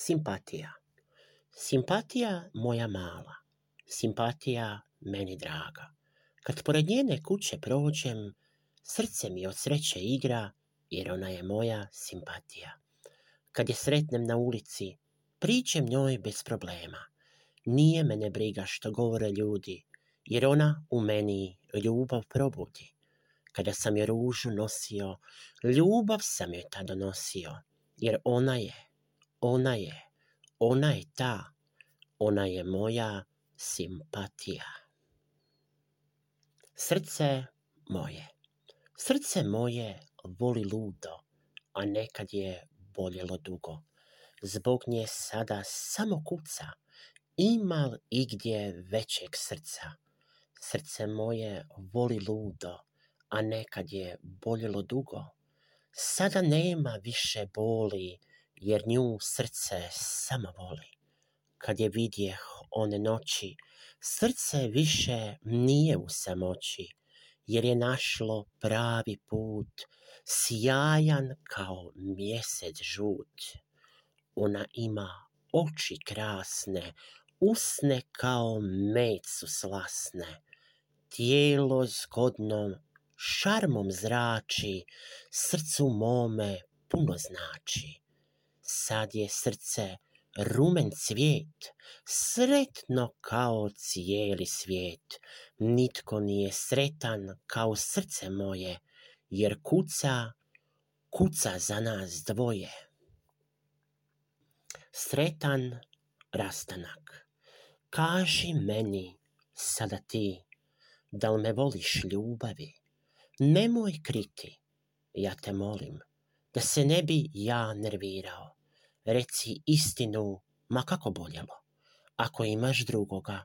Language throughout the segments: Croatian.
Simpatija. Simpatija moja mala. Simpatija meni draga. Kad pored njene kuće prođem, srce mi od sreće igra, jer ona je moja simpatija. Kad je sretnem na ulici, pričem njoj bez problema. Nije mene briga što govore ljudi, jer ona u meni ljubav probudi. Kada sam je ružu nosio, ljubav sam joj tada nosio, jer ona je, ona je, ona je ta, ona je moja simpatija. Srce moje, srce moje voli ludo, a nekad je boljelo dugo. Zbog nje sada samo kuca, ima li igdje većeg srca? Srce moje voli ludo, a nekad je boljelo dugo. Sada nema više boli, jer nju srce samo voli. Kad je vidjeh one noći, srce više nije u samoći, jer je našlo pravi put, sjajan kao mjesec žut. Ona ima oči krasne, usne kao med su slasne, tijelo zgodno šarmom zrači, srcu mome puno znači. Sad je srce rumen cvijet, sretno kao cijeli svijet. Nitko nije sretan kao srce moje, jer kuca, kuca za nas dvoje. Sretan rastanak. Kaži meni sada ti, da li me voliš ljubavi? Nemoj kriti, ja te molim, da se ne bi ja nervirao. Reci istinu, ma kako boljelo. Ako imaš drugoga,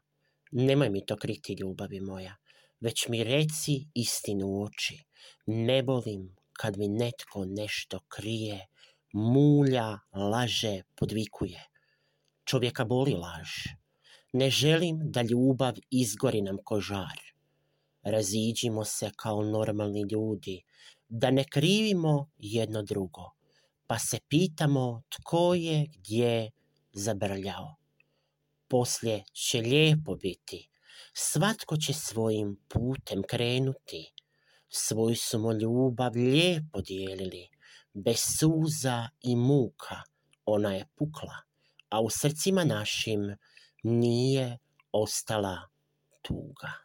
nemoj mi to kriti, ljubavi moja, već mi reci istinu u oči. Ne volim kad mi netko nešto krije, mulja, laže, podvikuje. Čovjeka boli laž. Ne želim da ljubav izgori nam ko žar. Raziđimo se kao normalni ljudi, da ne krivimo jedno drugo, pa se pitamo tko je gdje zabrljao. Poslije će lijepo biti, svatko će svojim putem krenuti, svoju smo ljubav lijepo dijelili, bez suza i muka ona je pukla, a u srcima našim nije ostala tuga.